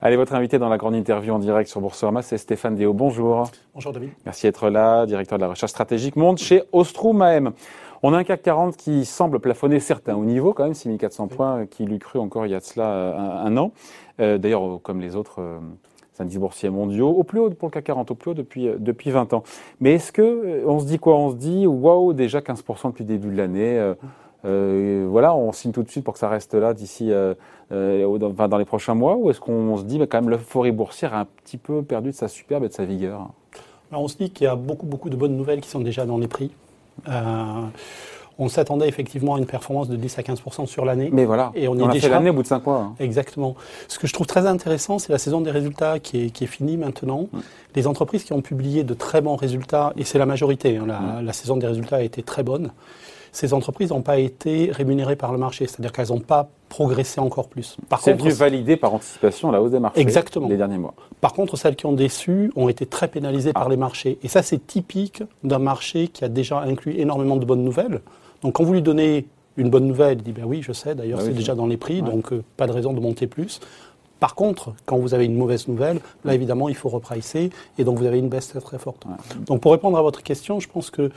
Allez, votre invité dans la grande interview en direct sur Boursorama, c'est Stéphane Déo. Bonjour. Bonjour David. Merci d'être là, directeur de la recherche stratégique monde chez Ostrom AM. On a un CAC 40 qui semble plafonner certains au niveau, quand même, 6400 points, qui lui cru encore il y a de cela un, an. Euh, D'ailleurs, comme les autres euh, indices boursiers mondiaux, au plus haut pour le CAC 40, au plus haut depuis, euh, depuis 20 ans. Mais est-ce que, euh, on se dit quoi? On se dit, waouh, déjà 15% depuis le début de l'année. Euh, euh, voilà, on signe tout de suite pour que ça reste là d'ici euh, euh, dans, dans, les prochains mois Ou est-ce qu'on se dit, mais quand même, l'euphorie boursière a un petit peu perdu de sa superbe et de sa vigueur Alors On se dit qu'il y a beaucoup, beaucoup de bonnes nouvelles qui sont déjà dans les prix. On s'attendait effectivement à une performance de 10 à 15% sur l'année. Mais voilà, et on, on est a déjà fait l'année au bout de 5 mois. Hein. Exactement. Ce que je trouve très intéressant, c'est la saison des résultats qui est, qui est finie maintenant. Mm. Les entreprises qui ont publié de très bons résultats, et c'est la majorité, hein, la, mm. la saison des résultats a été très bonne ces entreprises n'ont pas été rémunérées par le marché, c'est-à-dire qu'elles n'ont pas progressé encore plus. C'est venu valider par anticipation la hausse des marchés Exactement. les derniers mois. Par contre, celles qui ont déçu ont été très pénalisées ah. par les marchés. Et ça, c'est typique d'un marché qui a déjà inclus énormément de bonnes nouvelles. Donc, quand vous lui donnez une bonne nouvelle, il dit ben oui, je sais, d'ailleurs, oui, c'est déjà dans les prix, ouais. donc euh, pas de raison de monter plus. Par contre, quand vous avez une mauvaise nouvelle, là évidemment il faut repricer et donc vous avez une baisse très très forte. Ouais. Donc pour répondre à votre question, je pense que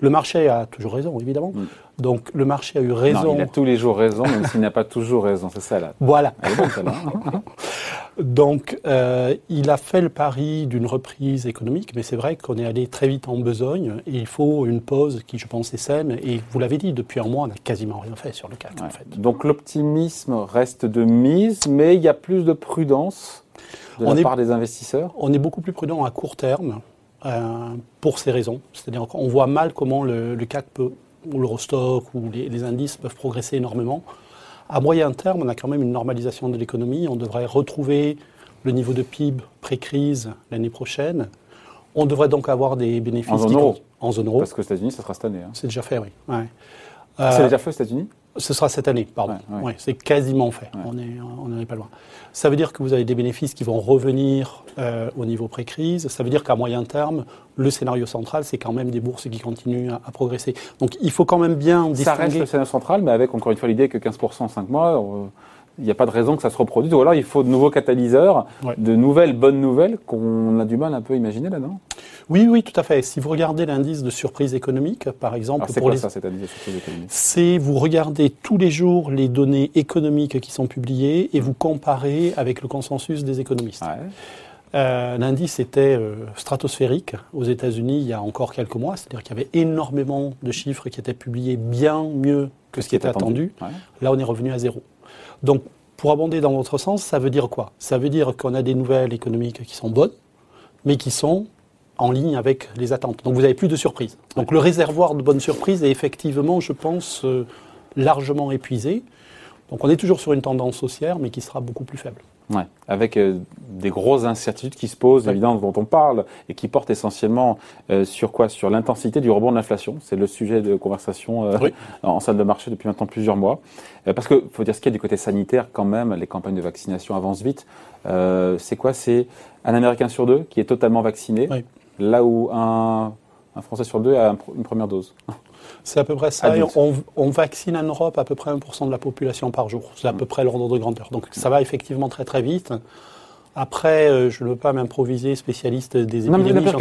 le marché a toujours raison, évidemment. Mm. Donc le marché a eu raison. Non, il a tous les jours raison, même s'il n'a pas toujours raison. C'est ça là. Voilà. Donc euh, il a fait le pari d'une reprise économique, mais c'est vrai qu'on est allé très vite en besogne et il faut une pause qui, je pense, est saine. Et vous l'avez dit, depuis un mois, on n'a quasiment rien fait sur le CAC. Ouais. En fait. Donc l'optimisme reste de mise, mais il y a plus de prudence de on la est, part des investisseurs? On est beaucoup plus prudent à court terme. Euh, pour ces raisons. C'est-à-dire qu'on voit mal comment le, le CAC peut, ou l'Eurostock ou les, les, indices peuvent progresser énormément. À moyen terme, on a quand même une normalisation de l'économie. On devrait retrouver le niveau de PIB pré-crise l'année prochaine. On devrait donc avoir des bénéfices en zone euro. En zone euro. Parce qu'aux États-Unis, ça sera cette année. Hein. C'est déjà fait, oui. Ouais. Euh, c'est déjà fait aux États-Unis? Ce sera cette année, pardon. Ouais, ouais. Ouais, c'est quasiment fait. On n'en est pas loin. Ça veut dire que vous avez des bénéfices qui vont revenir euh, au niveau pré-crise. Ça veut dire qu'à moyen terme, le scénario central, c'est quand même des bourses qui continuent à, à, progresser. Donc il faut quand même bien Ça distinguer. reste le scénario central, mais avec encore une fois l'idée que 15% en 5 mois. On il n'y a pas de raison que ça se reproduise. Ou alors il faut de nouveaux catalyseurs, ouais. de nouvelles bonnes nouvelles qu'on a du mal un peu à imaginer là, non Oui, oui, tout à fait. Si vous regardez l'indice de surprise économique, par exemple, c'est quoi les... ça, cet indice de surprise économique? C'est vous regardez tous les jours les données économiques qui sont publiées et vous comparez avec le consensus des économistes. Ouais. Euh, L'indice était euh, stratosphérique aux États-Unis il y a encore quelques mois, c'est-à-dire qu'il y avait énormément de chiffres qui étaient publiés bien mieux que ce qui était attendu. attendu. Ouais. Là, on est revenu à zéro. Donc, pour abonder dans votre sens, ça veut dire quoi? Ça veut dire qu'on a des nouvelles économiques qui sont bonnes, mais qui sont en ligne avec les attentes. Donc, vous n'avez plus de surprises. Donc, le réservoir de bonnes surprises est effectivement, je pense, euh, largement épuisé. Donc, on est toujours sur une tendance haussière, mais qui sera beaucoup plus faible. Ouais, avec euh, des grosses incertitudes qui se posent, évidemment, dont on parle, et qui portent essentiellement euh, sur quoi? Sur l'intensité du rebond de l'inflation. C'est le sujet de conversation euh, oui. en salle de marché depuis maintenant plusieurs mois. Parce que faut dire ce qu'il y a du côté sanitaire quand même, les campagnes de vaccination avancent vite. C'est quoi? C'est un Américain sur deux qui est totalement vacciné, oui. là où un, un Français sur deux a une première dose. C'est à peu près ça. On, on, vaccine en Europe à peu près 1% de la population par jour. C'est à peu près l'ordre de grandeur. Donc ça va effectivement très très vite. Après, euh, je ne veux pas m'improviser spécialiste des épidémies. Non, mais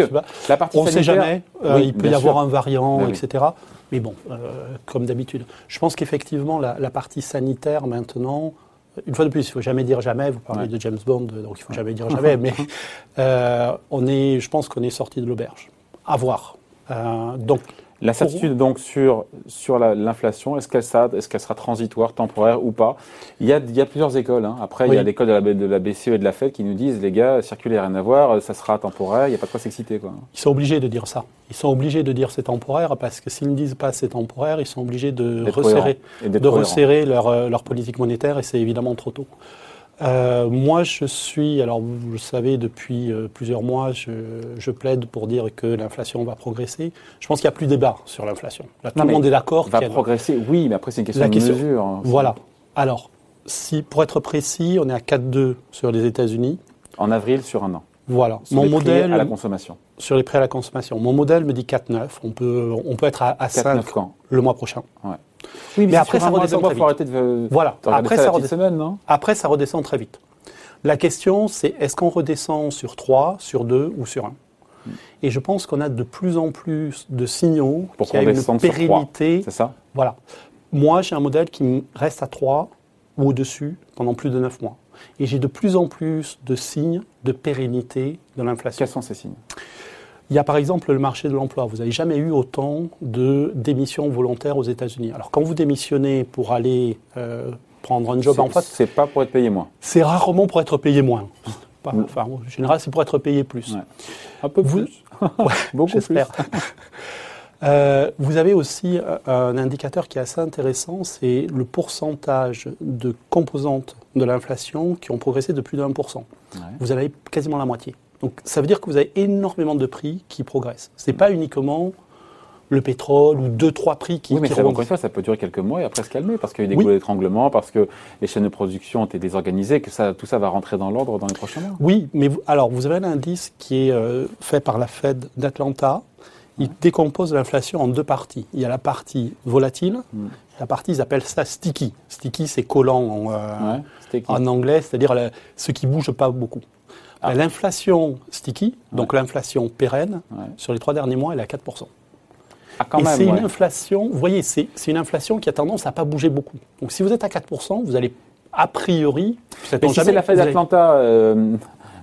la partie on ne sait jamais. Euh, oui, il peut y avoir un variant, oui, etc. Mais bon, euh, comme d'habitude. Je pense qu'effectivement, la, la, partie sanitaire maintenant, une fois de plus, il ne faut jamais dire jamais. Vous parlez ouais. de James Bond, donc il ne faut jamais dire jamais. mais on est, je pense qu'on est sorti de l'auberge. À voir. Donc, la certitude donc sur, sur l'inflation, est-ce qu'elle est qu sera transitoire, temporaire ou pas? Il y, a, il y a plusieurs écoles. Hein. Après, oui. il y a l'école de la, de la BCE et de la Fed qui nous disent, les gars, circuler rien à voir, ça sera temporaire, il n'y a pas de quoi s'exciter. Ils sont obligés de dire ça. Ils sont obligés de dire c'est temporaire parce que s'ils ne disent pas c'est temporaire, ils sont obligés de resserrer, de resserrer leur, euh, leur politique monétaire et c'est évidemment trop tôt. Euh, moi, je suis, alors vous le savez, depuis euh, plusieurs mois, je, je, plaide pour dire que l'inflation va progresser. Je pense qu'il n'y a plus débat sur l'inflation. Là, tout non, le monde est d'accord. Va progresser, oui, mais après, c'est une question La de question, mesure. Hein, voilà. Alors, si, pour être précis, on est à 4,2 sur les États-Unis. En avril, sur un an. Voilà. Sur Mon modèle. à la consommation. Sur les prêts à la consommation. Mon modèle me dit 4,9. On peut, on peut être à, à 5 quand le mois prochain. Ouais. Oui, mais, mais après, ça redescend très vite. Arrêter de, voilà. Après ça, semaine, non après, ça redescend très vite. La question, c'est est-ce qu'on redescend sur 3, sur 2 ou sur 1 Et je pense qu'on a de plus en plus de signaux Pour qu'il y a une pérennité. C'est ça? Voilà. Moi, j'ai un modèle qui reste à 3 ou au-dessus pendant plus de 9 mois. Et j'ai de plus en plus de signes de pérennité de l'inflation. Quels sont ces signes? Il y a par exemple le marché de l'emploi. Vous n'avez jamais eu autant de démissions volontaires aux États-Unis. Alors quand vous démissionnez pour aller euh, prendre un job en face, c'est pas pour être payé moins. C'est rarement pour être payé moins. enfin, en général, c'est pour être payé plus. Un peu plus. Beaucoup plus. Euh, vous avez aussi euh, un indicateur qui est assez intéressant, c'est le pourcentage de composantes de l'inflation qui ont progressé de plus de 1%. Vous avez quasiment la moitié. Donc ça veut dire que vous avez énormément de prix qui progressent. Ce n'est pas uniquement le pétrole ou deux, trois prix qui, oui, mais encore une fois, ça peut durer quelques mois et après se calmer parce qu'il y a eu des oui. d'étranglement, parce que les chaînes de production ont été désorganisées, que ça, tout ça va rentrer dans l'ordre dans les prochains mois. Oui, mais alors vous avez un indice qui est euh, fait par la Fed d'Atlanta. Il décompose l'inflation en deux parties. Il y a la partie volatile, mm. la partie, ils appellent ça sticky. Sticky, c'est collant en, euh, en anglais, c'est-à-dire ce qui bouge pas beaucoup. Ah. L'inflation sticky, donc l'inflation pérenne, sur les trois derniers mois, elle est à 4%. Ah, et c'est une inflation, vous voyez, c'est une inflation qui a tendance à pas bouger beaucoup. Donc si vous êtes à 4%, vous allez a priori... Mais si c'est la Fed d'Atlanta, euh,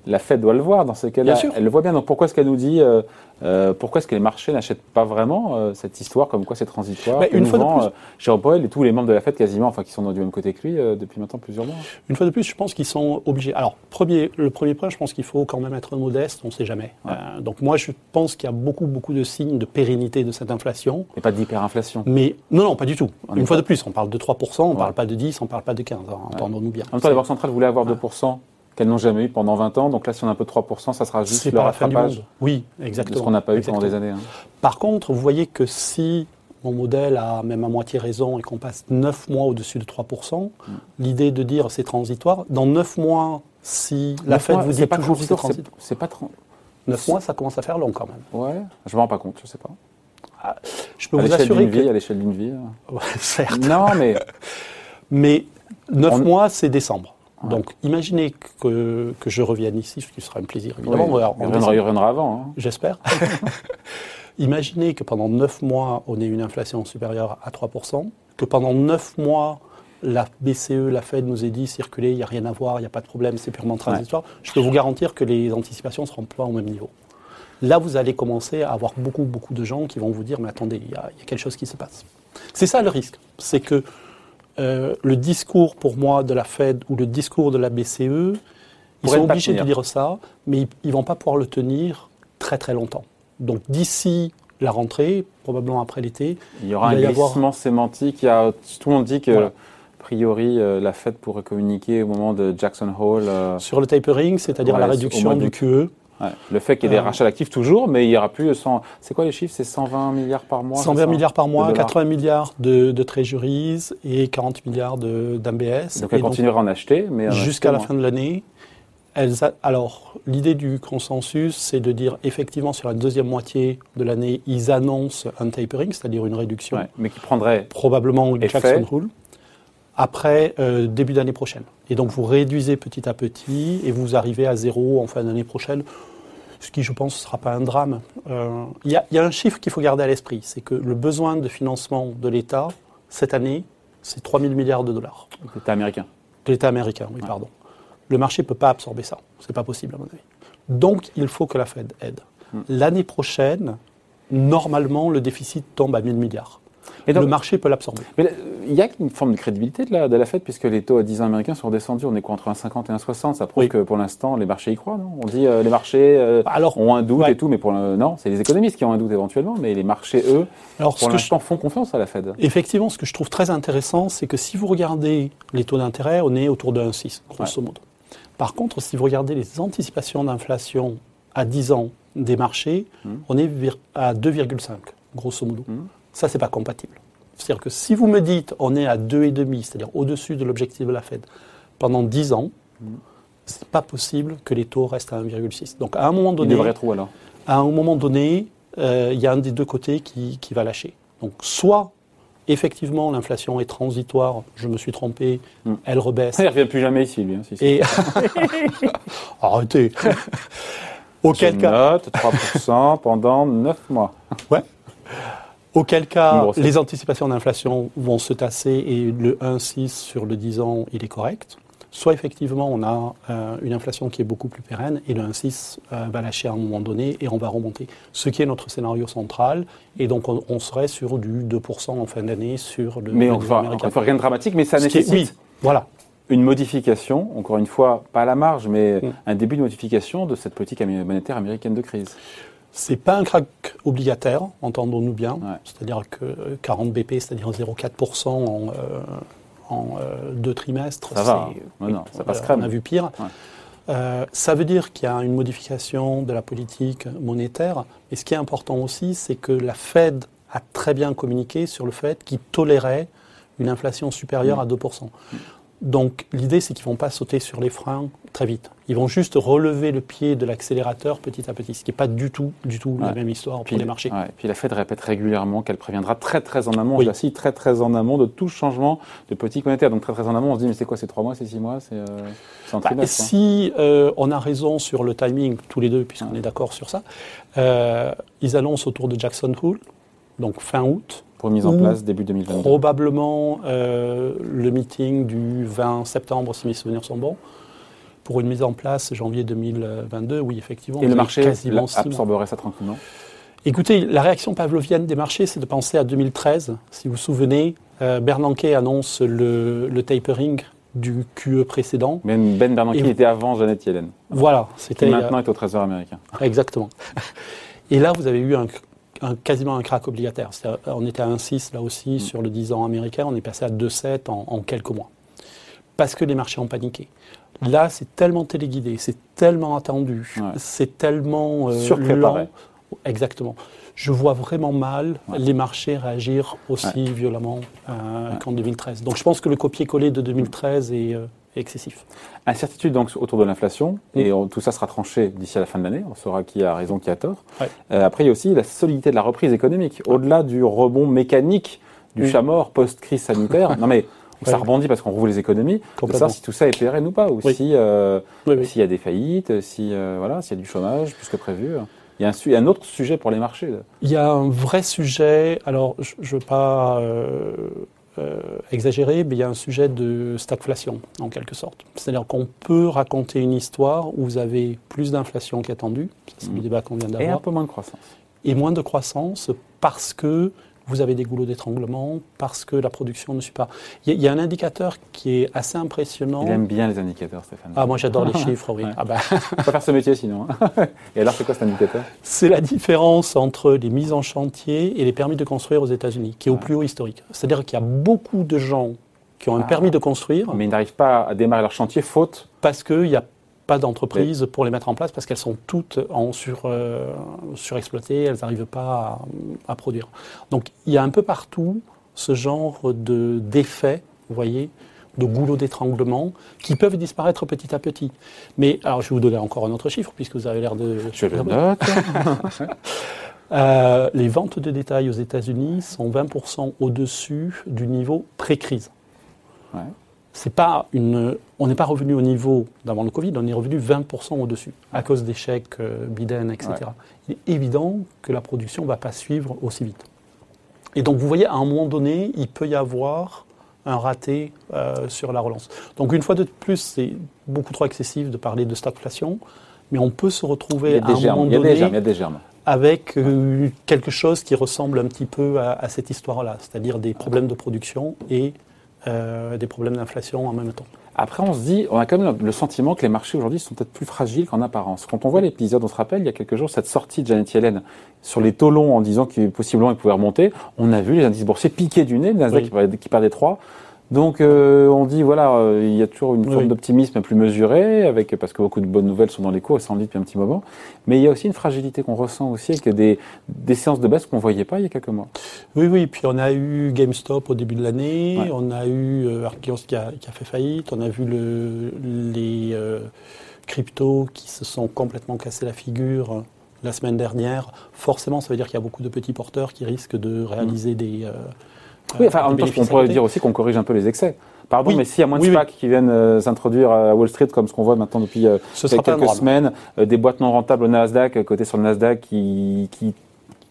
la Fed doit le voir dans ce cas-là. Elle le voit bien. Donc pourquoi est-ce qu'elle nous dit, euh, euh, pourquoi est-ce que les marchés n'achètent pas vraiment euh, cette histoire comme quoi c'est transitoire bah, Une fois de plus, Jérôme et tous les membres de la Fed quasiment, enfin qui sont du même côté que lui depuis maintenant plusieurs mois. Une fois de plus, je pense qu'ils sont obligés. Alors premier, le premier point, je pense qu'il faut quand même être modeste. On ne sait jamais. donc moi, je pense qu'il y a beaucoup beaucoup de signes de pérennité de cette inflation. Et pas d'hyperinflation. Mais non, non, pas du tout. Une fois de plus, on parle de 3%, on ne parle pas de 10, on ne parle pas de 15. Entendons-nous bien. En même temps, les banques centrales voulaient avoir 2% qu'elles n'ont jamais eu pendant 20 ans. Donc là, si on a un peu de 3%, ça sera juste le rattrapage Oui, exactement. De ce qu'on n'a pas eu pendant des années. Hein. Par contre, vous voyez que si mon modèle a même à moitié raison et qu'on passe 9 mois au-dessus de 3%, mm. l'idée de dire c'est transitoire, dans 9 mois, si la Fed vous dit pas toujours c'est transitoire, c'est pas 9 mois, ça commence à faire long quand même. Ouais, je me rends pas compte, je sais pas. Ah, je peux vous assurer que... vie, à l'échelle d'une vie. Ouais, certes. Non, mais... mais 9 mois, c'est décembre. Donc, imaginez que, que, je revienne ici, ce qui sera un plaisir, évidemment. Oui, il, reviendra, avant. Hein. J'espère. imaginez que pendant 9 mois, on ait une inflation supérieure à 3%, que pendant 9 mois, la BCE, la Fed nous ait dit circuler, il n'y a rien à voir, il n'y a pas de problème, c'est purement transitoire. Je peux vous garantir que les anticipations ne seront pas au même niveau. Là, vous allez commencer à avoir beaucoup, beaucoup de gens qui vont vous dire, mais attendez, il y y a quelque chose qui se passe. C'est ça le risque. C'est que euh, le discours pour moi de la Fed ou le discours de la BCE, ils sont obligés de dire ça, mais ils ne vont pas pouvoir le tenir très très longtemps. Donc d'ici la rentrée, probablement après l'été, il y aura un glissement sémantique. Il y a, tout le monde dit que a priori euh, la Fed pourrait communiquer au moment de Jackson Hole euh, sur le tapering, c'est-à-dire la réduction du QE. Le fait qu'il y ait des euh, rachats d'actifs toujours, mais il n'y aura plus 100. C'est quoi les chiffres? C'est 120 milliards par mois 120 milliards par mois, 80 milliards de, de treasuries et 40 milliards d'ABS. Donc elle continuera à en acheter, mais jusqu'à la fin de l'année. alors, l'idée du consensus, c'est de dire effectivement sur la deuxième moitié de l'année, ils annoncent un tapering, c'est-à-dire une réduction. mais qui prendrait probablement une Jackson Hole après euh, début d'année prochaine. Et donc vous réduisez petit à petit et vous arrivez à zéro en fin d'année prochaine ce qui, je pense, ne sera pas un drame. Euh, il y, a un chiffre qu'il faut garder à l'esprit, c'est que le besoin de financement de l'État, cette année, c'est 3 000 milliards de dollars. L'État américain. De l'État américain, oui, pardon. Le marché ne peut pas absorber ça. Ce n'est pas possible, à mon avis. Donc, il faut que la Fed aide. Hmm. L'année prochaine, normalement, le déficit tombe à 1 000 milliards le marché peut l'absorber. Mais il y a une forme de crédibilité de la, de la Fed, puisque les taux à 10 ans américains sont redescendus. On est quoi entre 1,50 et 1,60 Ça prouve que pour l'instant, les marchés y croient, non? On dit euh, les marchés euh, Alors, ont un doute et tout, mais pour non, c'est les économistes qui ont un doute éventuellement, mais les marchés, eux, Alors, pour l'instant, font confiance à la Fed. Effectivement, ce que je trouve très intéressant, c'est que si vous regardez les taux d'intérêt, on est autour de 1,6, grosso modo. Par contre, si vous regardez les anticipations d'inflation à 10 ans des marchés, hmm. on est à 2,5, grosso modo. Hmm. Ça, c'est pas compatible. C'est-à-dire que si vous me dites on est à 2,5, c'est-à-dire au-dessus de l'objectif de la Fed, pendant 10 ans, ce n'est pas possible que les taux restent à 1,6. Donc à un moment donné. Il devrait être où alors? À un moment donné, euh, il y a un des deux côtés qui, qui va lâcher. Donc soit effectivement, l'inflation est transitoire, je me suis trompé, hmm. elle rebaisse. Il ne revient plus jamais ici, lui. Hein, Et... Arrêtez Auquel cas... Note 3% pendant 9 mois. Ouais. Auquel cas, les anticipations d'inflation vont se tasser et le 1,6 sur le 10 ans, il est correct. Soit effectivement, on a euh, une inflation qui est beaucoup plus pérenne et le 1,6 euh, va lâcher à un moment donné et on va remonter. Ce qui est notre scénario central. Et donc, on, serait sur du 2% en fin d'année sur le. Mais on ne rien de dramatique, mais ça nécessite. oui, voilà une modification, encore une fois, pas à la marge, mais mm. un début de modification de cette politique monétaire américaine de crise. C'est pas un crack obligataire, entendons-nous bien. C'est-à-dire que 40 BP, c'est-à-dire 0,4% en, euh, en euh, deux trimestres. Ça va. Non, ça passe crème. On a vu pire. Euh, ça veut dire qu'il y a une modification de la politique monétaire. Et ce qui est important aussi, c'est que la Fed a très bien communiqué sur le fait qu'il tolérait une inflation supérieure mm. à 2%. Donc l'idée, c'est qu'ils ne vont pas sauter sur les freins très vite. Ils vont juste relever le pied de l'accélérateur petit à petit, ce qui n'est pas du tout, du tout la même histoire pour les marchés. Puis la Fed répète régulièrement qu'elle préviendra très très en amont, oui. très très en amont de tout changement de politique monétaire. Donc très très en amont, on se dit mais c'est quoi, c'est trois mois, c'est six mois, c'est euh, un bah, trimestre Si euh, on a raison sur le timing, tous les deux, puisqu'on est d'accord sur ça, euh, ils annoncent autour de Jackson Hole, donc fin août, mise en place début 2022 Probablement euh, le meeting du 20 septembre, si mes souvenirs sont bons. Pour une mise en place janvier 2022, oui, effectivement. Et le marché absorberait ça tranquillement? Écoutez, la réaction pavlovienne des marchés, c'est de penser à 2013. Si vous vous souvenez, euh, Bernanke annonce le, tapering du QE précédent. Ben Bernanke était avant Janet Yellen. Voilà. C'était maintenant est au Trésor américain. Exactement. Et là, vous avez eu un quasiment un crack obligataire. On était à 1,6 là aussi mm. sur le 10 ans américain, on est passé à 2,7 en, en quelques mois. Parce que les marchés ont paniqué. Là, c'est tellement téléguidé, c'est tellement attendu, c'est tellement euh, Exactement. Je vois vraiment mal les marchés réagir aussi violemment euh, qu'en 2013. Donc je pense que le copier-coller de 2013 est, euh, excessif. Incertitude donc autour de l'inflation, et tout ça sera tranché d'ici à la fin de l'année, on saura qui a raison, qui a tort. Euh, après, il y a aussi la solidité de la reprise économique, au-delà du rebond mécanique du chat mort post-crise sanitaire. non mais ça rebondit parce qu'on rouvre les économies, de savoir si tout ça est pérenne ou pas, ou euh, s'il y a des faillites, si euh, voilà, s'il y a du chômage plus que prévu. Il y, a un, un, autre sujet pour les marchés. Il y a un vrai sujet. Alors, je ne veux pas euh, exagéré, mais il y a un sujet de stagflation, en quelque sorte. C'est-à-dire qu'on peut raconter une histoire où vous avez plus d'inflation qu'attendu, c'est le mmh. débat qu'on vient d'avoir. Et un peu moins de croissance. Et moins de croissance parce que vous avez des goulots d'étranglement parce que la production ne suit pas. Il y, a un indicateur qui est assez impressionnant. Il aime bien les indicateurs, Stéphane. Ah, moi j'adore les chiffres, oui. Ah bah. On va faire ce métier sinon. Hein. et alors, c'est quoi cet indicateur? C'est la différence entre les mises en chantier et les permis de construire aux États-Unis, qui est au plus haut historique. C'est-à-dire qu'il y a beaucoup de gens qui ont un ah. permis de construire. Mais ils n'arrivent pas à démarrer leur chantier faute. Parce qu'il n'y a pas d'entreprise pour les mettre en place parce qu'elles sont toutes en sur, euh, surexploitées, elles n'arrivent pas à, produire. Donc il y a un peu partout ce genre de d'effets, vous voyez, de goulots d'étranglement qui peuvent disparaître petit à petit. Mais alors je vais vous donner encore un autre chiffre puisque vous avez l'air de. Je le note. euh, les ventes de détail aux États-Unis sont 20% au-dessus du niveau pré-crise. Ouais c'est pas une, on n'est pas revenu au niveau d'avant le Covid, on est revenu 20% au-dessus à cause d'échecs euh, Biden, etc. Il est évident que la production ne va pas suivre aussi vite. Et donc vous voyez, à un moment donné, il peut y avoir un raté euh, sur la relance. Donc une fois de plus, c'est beaucoup trop excessif de parler de stagflation, mais on peut se retrouver à un moment donné avec euh, quelque chose qui ressemble un petit peu à, à cette histoire-là, c'est-à-dire des problèmes de production et euh, des problèmes d'inflation en même temps. Après, on se dit, on a quand même le sentiment que les marchés aujourd'hui sont peut-être plus fragiles qu'en apparence. Quand on voit l'épisode, on se rappelle, il y a quelques jours, cette sortie de Janet Yellen sur les taux longs en disant qu'il possiblement il pouvait remonter, on a vu les indices boursiers piquer du nez, le Nasdaq qui, qui perdait 3, donc euh, on dit voilà, euh, il y a toujours une forme d'optimisme plus mesurée, avec parce que beaucoup de bonnes nouvelles sont dans les cours, et ça en dit depuis un petit moment. Mais il y a aussi une fragilité qu'on ressent aussi avec des, des séances de baisse qu'on voyait pas il y a quelques mois. Oui, oui. Puis on a eu GameStop au début de l'année, on a eu euh, qui a, qui a, fait faillite, on a vu le, les euh, cryptos qui se sont complètement cassés la figure la semaine dernière. Forcément, ça veut dire qu'il y a beaucoup de petits porteurs qui risquent de réaliser des Oui, enfin, en même temps, on pourrait dire aussi qu'on corrige un peu les excès. Pardon, mais s'il y a moins de SPAC qui viennent euh, s'introduire à Wall Street, comme ce qu'on voit maintenant depuis euh, quelques semaines, euh, des boîtes non rentables au Nasdaq, côté sur le Nasdaq, qui, qui,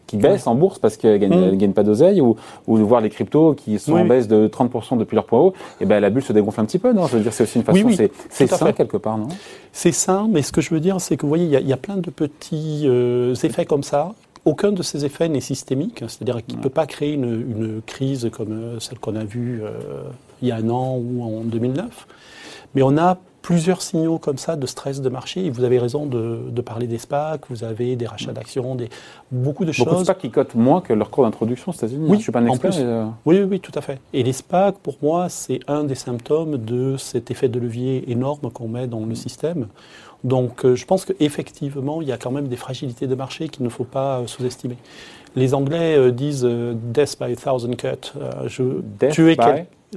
qui baissent en bourse parce qu'elles ne gagnent, pas d'oseille, ou, ou voir les cryptos qui sont en baisse de 30% depuis leur point haut, et ben la bulle se dégonfle un petit peu, non? Je veux dire, c'est aussi une façon, c'est sain quelque part, non? C'est sain, mais ce que je veux dire, c'est que vous voyez, il y, a plein de petits effets comme ça aucun de ces effets n'est systémique, c'est-à-dire qu'il ne peut pas créer une, une, crise comme celle qu'on a vue il y a un an ou en 2009. Mais on a plusieurs signaux comme ça de stress de marché. Et vous avez raison de, parler des SPAC, vous avez des rachats d'actions, des, beaucoup de choses. Beaucoup de SPAC qui cotent moins que leur cours d'introduction aux États-Unis. Oui, je suis pas un expert. Euh, oui, oui, tout à fait. Et les SPAC, pour moi, c'est un des symptômes de cet effet de levier énorme qu'on met dans le système. Donc, euh, je pense qu'effectivement, il y a quand même des fragilités de marché qu'il ne faut pas euh, sous-estimer. Les Anglais disent death by a thousand cut. je, tuer,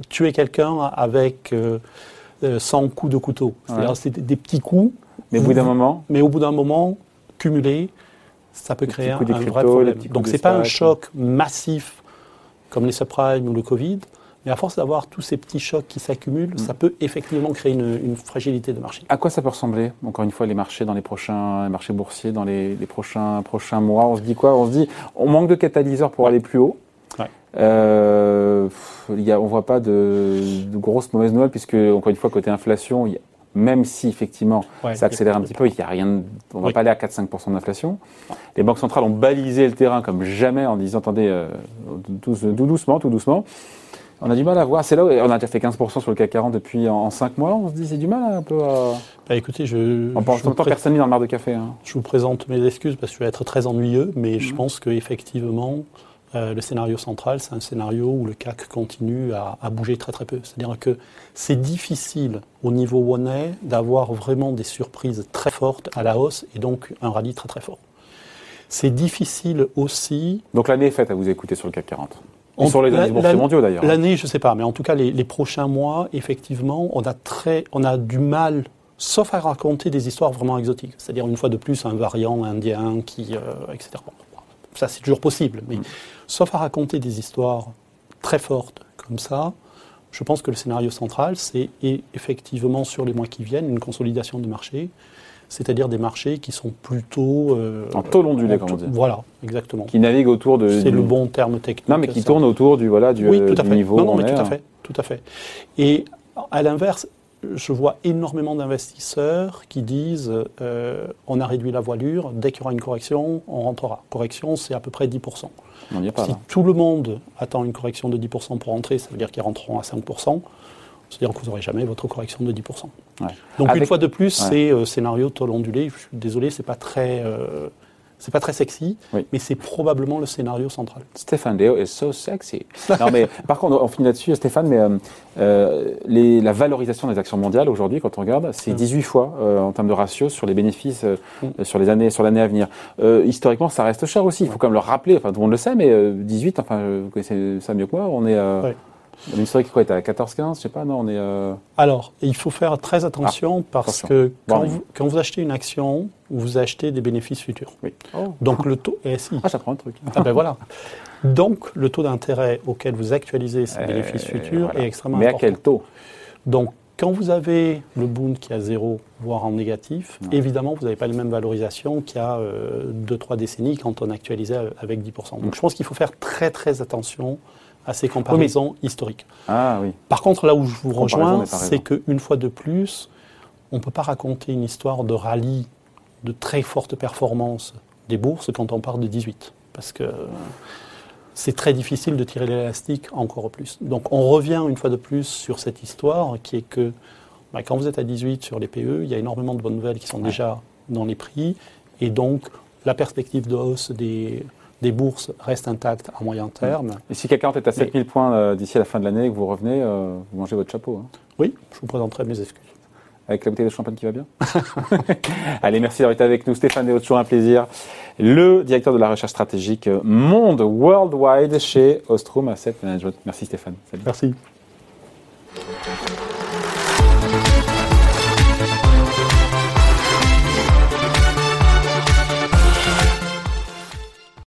tuer quelqu'un avec 100 euh, coups de couteau. C'est-à-dire c'est des petits coups. Mais au bout d'un moment? Mais au bout d'un moment, cumulé, ça peut créer un, vrai problème. Donc c'est pas un choc massif comme les subprimes ou le Covid, mais à force d'avoir tous ces petits chocs qui s'accumulent, mm. ça peut effectivement créer une, fragilité de marché. À quoi ça peut ressembler, encore une fois, les marchés dans les prochains marchés boursiers, dans les, prochains, prochains mois? On se dit quoi? On se dit, on manque de catalyseurs pour aller plus haut. Euh, il y a, on voit pas de, de, grosses mauvaises nouvelles puisque encore une fois côté inflation, même si effectivement ça accélère un petit peu, il y a rien, on va pas aller à 4-5% d'inflation. Les banques centrales ont balisé le terrain comme jamais en disant attendez, euh, tout, doucement, tout doucement. On a du mal à voir. C'est là où on a déjà fait 15% sur le CAC 40 depuis en, 5 mois. On se dit c'est du mal un peu à. Bah écoutez, je. On pense pas personne ni dans le mar de café. Hein. Je vous présente mes excuses parce que je vais être très ennuyeux, mais je mmh. pense qu'effectivement, euh, le scénario central, c'est un scénario où le CAC continue à, bouger très très peu. C'est-à-dire que c'est difficile au niveau où on est d'avoir vraiment des surprises très fortes à la hausse et donc un rallye très très fort. C'est difficile aussi. Donc l'année est faite à vous écouter sur le CAC 40 et sur les indices mondiaux d'ailleurs. L'année, je ne sais pas, mais en tout cas les, prochains mois, effectivement, on a, très, on a du mal sauf à raconter des histoires vraiment exotiques. C'est-à-dire, une fois de plus, un variant indien qui. Euh, etc. ça, c'est toujours possible. Mais mm sauf à raconter des histoires très fortes comme ça, je pense que le scénario central, c'est effectivement sur les mois qui viennent une consolidation de marché, c'est-à-dire des marchés qui sont plutôt... Euh, en taux ondulé, comme on dit. Voilà, exactement. Qui naviguent autour de... C'est le bon terme technique. Non, mais qui tournent autour du, voilà, du, oui, tout à du fait. niveau... Non, non, mais tout à fait, tout à fait. Et à l'inverse, je vois énormément d'investisseurs qui disent euh, on a réduit la voilure, dès qu'il y aura une correction, on rentrera. Correction, c'est à peu près 10%. si tout le monde attend une correction de 10% pour rentrer, ça veut dire qu'ils rentreront à 5%. C'est-à-dire que vous n'aurez jamais votre correction de 10%. Donc une fois de plus, c'est euh, scénario taux ondulé. Je suis désolé, c'est pas très euh, c'est pas très sexy, mais c'est probablement le scénario central. Stéphane Léo est so sexy. non, mais par contre, on finit là-dessus, Stéphane, mais euh, euh, les, la valorisation des actions mondiales aujourd'hui, quand on regarde, c'est 18 mm. fois euh, en termes de ratio sur les bénéfices mm. sur les années, sur l'année à venir. historiquement, ça reste cher aussi. Il faut quand même le rappeler. Enfin, tout le monde le sait, mais 18, enfin, vous connaissez ça mieux que moi. On est L'historique, quoi, est à 14-15 Je sais pas, non, on est. Euh, Alors, il faut faire très attention ah, parce que quand vous, quand vous, achetez une action, vous achetez des bénéfices futurs. Oui. Oh. Donc le taux. Eh, Ah, j'apprends un truc. Ah ben voilà. Donc le taux d'intérêt auquel vous actualisez ces bénéfices euh, futurs est extrêmement important. Mais à quel taux? Donc quand vous avez le Bund qui a zéro, voire en négatif, évidemment, vous n'avez pas les mêmes valorisations qu'il y a 2-3 euh, décennies quand on actualisait avec 10%. Donc je pense qu'il faut faire très très attention à ces comparaisons historiques. Ah, oui. Par contre, là où je vous rejoins, c'est qu'une fois de plus, on ne peut pas raconter une histoire de rallye de très forte performance des bourses quand on parle de 18. Parce que c'est très difficile de tirer l'élastique encore plus. Donc on revient une fois de plus sur cette histoire qui est que bah, quand vous êtes à 18 sur les PE, il y a énormément de bonnes nouvelles qui sont déjà dans les prix. Et donc la perspective de hausse des, des bourses restent intactes à moyen terme. Et si quelqu'un est à 7000 points euh, d'ici la fin de l'année et que vous revenez, euh, vous mangez votre chapeau. Hein. Oui, je vous présenterai mes excuses. Avec la bouteille de champagne qui va bien Allez, merci d'avoir été avec nous. Stéphane Déo, toujours un plaisir. Le directeur de la recherche stratégique Monde Worldwide chez Ostrom Asset Management. Merci Stéphane. Merci.